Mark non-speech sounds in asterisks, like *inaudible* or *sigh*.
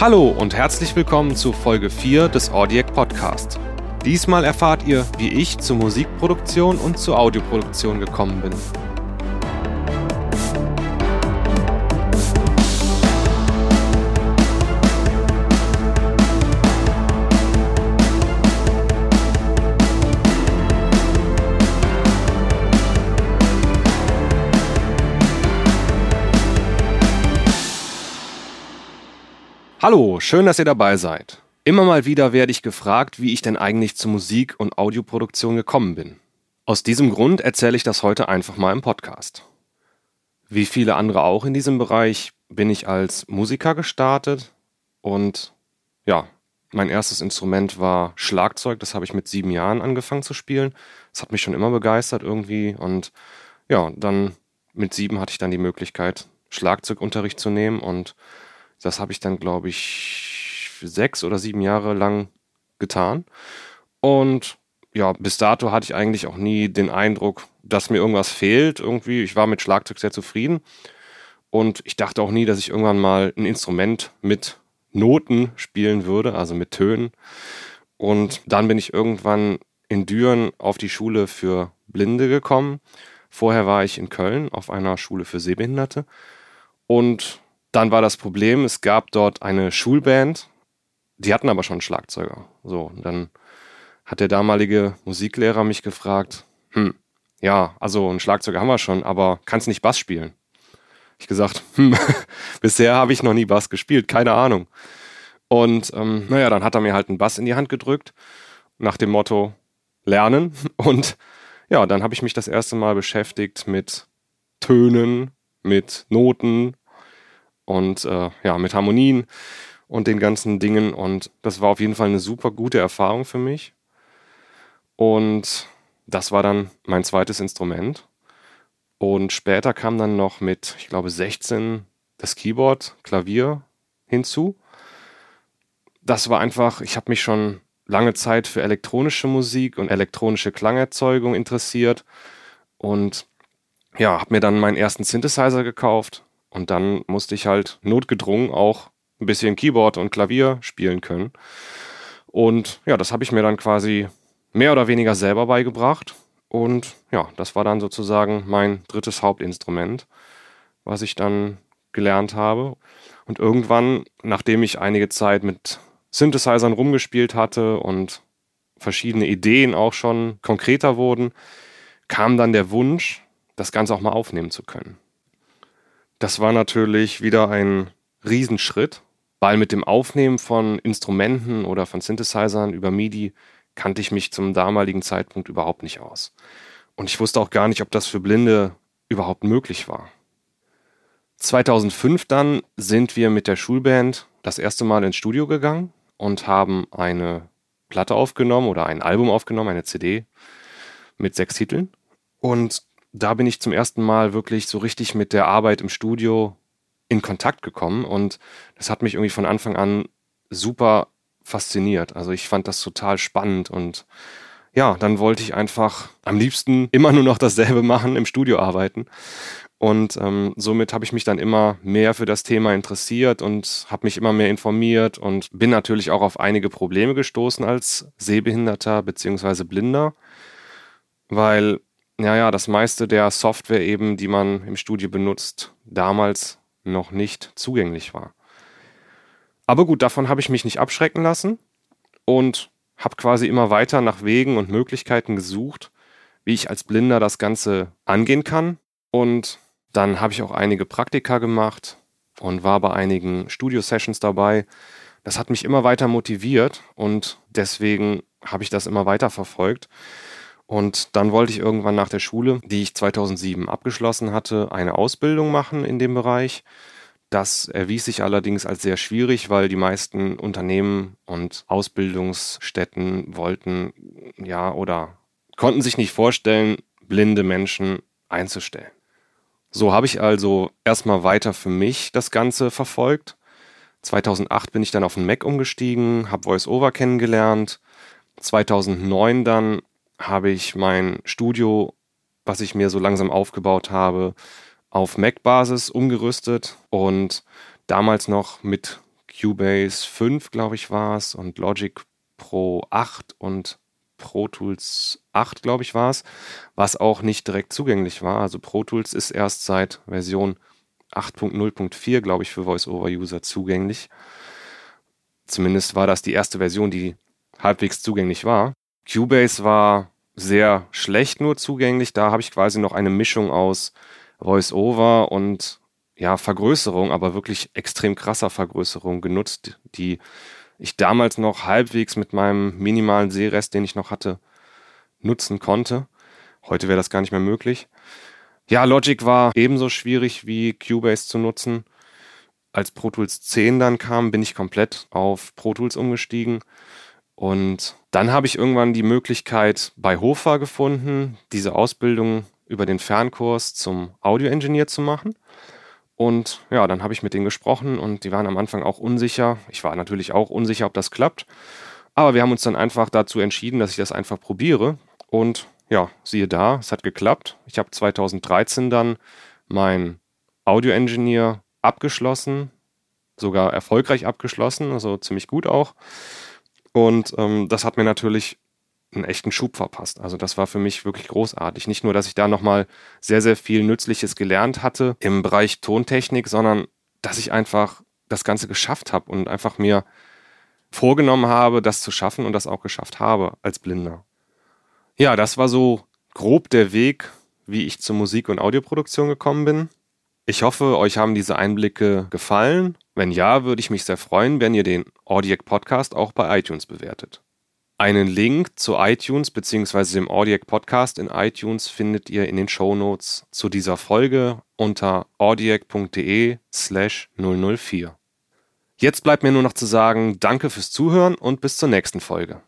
Hallo und herzlich willkommen zu Folge 4 des Audiac Podcast. Diesmal erfahrt ihr, wie ich zur Musikproduktion und zur Audioproduktion gekommen bin. Hallo, schön, dass ihr dabei seid. Immer mal wieder werde ich gefragt, wie ich denn eigentlich zur Musik- und Audioproduktion gekommen bin. Aus diesem Grund erzähle ich das heute einfach mal im Podcast. Wie viele andere auch in diesem Bereich bin ich als Musiker gestartet und ja, mein erstes Instrument war Schlagzeug, das habe ich mit sieben Jahren angefangen zu spielen. Das hat mich schon immer begeistert irgendwie und ja, dann mit sieben hatte ich dann die Möglichkeit, Schlagzeugunterricht zu nehmen und das habe ich dann, glaube ich, sechs oder sieben Jahre lang getan. Und ja, bis dato hatte ich eigentlich auch nie den Eindruck, dass mir irgendwas fehlt. Irgendwie, ich war mit Schlagzeug sehr zufrieden. Und ich dachte auch nie, dass ich irgendwann mal ein Instrument mit Noten spielen würde, also mit Tönen. Und dann bin ich irgendwann in Düren auf die Schule für Blinde gekommen. Vorher war ich in Köln auf einer Schule für Sehbehinderte. Und dann war das Problem, es gab dort eine Schulband, die hatten aber schon einen Schlagzeuger. So, dann hat der damalige Musiklehrer mich gefragt, hm, ja, also einen Schlagzeuger haben wir schon, aber kannst nicht Bass spielen? Ich gesagt, hm, *laughs* bisher habe ich noch nie Bass gespielt, keine Ahnung. Und ähm, naja, dann hat er mir halt einen Bass in die Hand gedrückt, nach dem Motto lernen. *laughs* Und ja, dann habe ich mich das erste Mal beschäftigt mit Tönen, mit Noten, und äh, ja, mit Harmonien und den ganzen Dingen. Und das war auf jeden Fall eine super gute Erfahrung für mich. Und das war dann mein zweites Instrument. Und später kam dann noch mit, ich glaube, 16 das Keyboard, Klavier hinzu. Das war einfach, ich habe mich schon lange Zeit für elektronische Musik und elektronische Klangerzeugung interessiert und ja, habe mir dann meinen ersten Synthesizer gekauft, und dann musste ich halt notgedrungen auch ein bisschen Keyboard und Klavier spielen können. Und ja, das habe ich mir dann quasi mehr oder weniger selber beigebracht. Und ja, das war dann sozusagen mein drittes Hauptinstrument, was ich dann gelernt habe. Und irgendwann, nachdem ich einige Zeit mit Synthesizern rumgespielt hatte und verschiedene Ideen auch schon konkreter wurden, kam dann der Wunsch, das Ganze auch mal aufnehmen zu können. Das war natürlich wieder ein Riesenschritt, weil mit dem Aufnehmen von Instrumenten oder von Synthesizern über MIDI kannte ich mich zum damaligen Zeitpunkt überhaupt nicht aus. Und ich wusste auch gar nicht, ob das für Blinde überhaupt möglich war. 2005 dann sind wir mit der Schulband das erste Mal ins Studio gegangen und haben eine Platte aufgenommen oder ein Album aufgenommen, eine CD mit sechs Titeln. Und da bin ich zum ersten Mal wirklich so richtig mit der Arbeit im Studio in Kontakt gekommen und das hat mich irgendwie von Anfang an super fasziniert. Also ich fand das total spannend und ja, dann wollte ich einfach am liebsten immer nur noch dasselbe machen, im Studio arbeiten. Und ähm, somit habe ich mich dann immer mehr für das Thema interessiert und habe mich immer mehr informiert und bin natürlich auch auf einige Probleme gestoßen als Sehbehinderter beziehungsweise Blinder, weil ja, ja, das meiste der Software eben, die man im Studio benutzt, damals noch nicht zugänglich war. Aber gut, davon habe ich mich nicht abschrecken lassen und habe quasi immer weiter nach Wegen und Möglichkeiten gesucht, wie ich als Blinder das Ganze angehen kann. Und dann habe ich auch einige Praktika gemacht und war bei einigen Studio-Sessions dabei. Das hat mich immer weiter motiviert und deswegen habe ich das immer weiter verfolgt. Und dann wollte ich irgendwann nach der Schule, die ich 2007 abgeschlossen hatte, eine Ausbildung machen in dem Bereich. Das erwies sich allerdings als sehr schwierig, weil die meisten Unternehmen und Ausbildungsstätten wollten, ja, oder konnten sich nicht vorstellen, blinde Menschen einzustellen. So habe ich also erstmal weiter für mich das Ganze verfolgt. 2008 bin ich dann auf den Mac umgestiegen, habe VoiceOver kennengelernt. 2009 dann habe ich mein Studio, was ich mir so langsam aufgebaut habe, auf Mac-Basis umgerüstet und damals noch mit Cubase 5, glaube ich, war es, und Logic Pro 8 und Pro Tools 8, glaube ich, war es, was auch nicht direkt zugänglich war. Also Pro Tools ist erst seit Version 8.0.4, glaube ich, für Voice-Over-User zugänglich. Zumindest war das die erste Version, die halbwegs zugänglich war. Cubase war sehr schlecht nur zugänglich. Da habe ich quasi noch eine Mischung aus Voice-Over und ja, Vergrößerung, aber wirklich extrem krasser Vergrößerung genutzt, die ich damals noch halbwegs mit meinem minimalen Sehrest, den ich noch hatte, nutzen konnte. Heute wäre das gar nicht mehr möglich. Ja, Logic war ebenso schwierig wie Cubase zu nutzen. Als Pro Tools 10 dann kam, bin ich komplett auf Pro Tools umgestiegen. Und dann habe ich irgendwann die Möglichkeit bei Hofer gefunden, diese Ausbildung über den Fernkurs zum Audio-Engineer zu machen. Und ja, dann habe ich mit denen gesprochen und die waren am Anfang auch unsicher. Ich war natürlich auch unsicher, ob das klappt. Aber wir haben uns dann einfach dazu entschieden, dass ich das einfach probiere. Und ja, siehe da, es hat geklappt. Ich habe 2013 dann mein Audio-Engineer abgeschlossen, sogar erfolgreich abgeschlossen, also ziemlich gut auch. Und ähm, das hat mir natürlich einen echten Schub verpasst. Also das war für mich wirklich großartig. Nicht nur, dass ich da nochmal sehr, sehr viel Nützliches gelernt hatte im Bereich Tontechnik, sondern dass ich einfach das Ganze geschafft habe und einfach mir vorgenommen habe, das zu schaffen und das auch geschafft habe als Blinder. Ja, das war so grob der Weg, wie ich zur Musik- und Audioproduktion gekommen bin. Ich hoffe, euch haben diese Einblicke gefallen. Wenn ja, würde ich mich sehr freuen, wenn ihr den Audiac Podcast auch bei iTunes bewertet. Einen Link zu iTunes bzw. dem Audiac Podcast in iTunes findet ihr in den Show Notes zu dieser Folge unter audiac.de slash 004. Jetzt bleibt mir nur noch zu sagen, danke fürs Zuhören und bis zur nächsten Folge.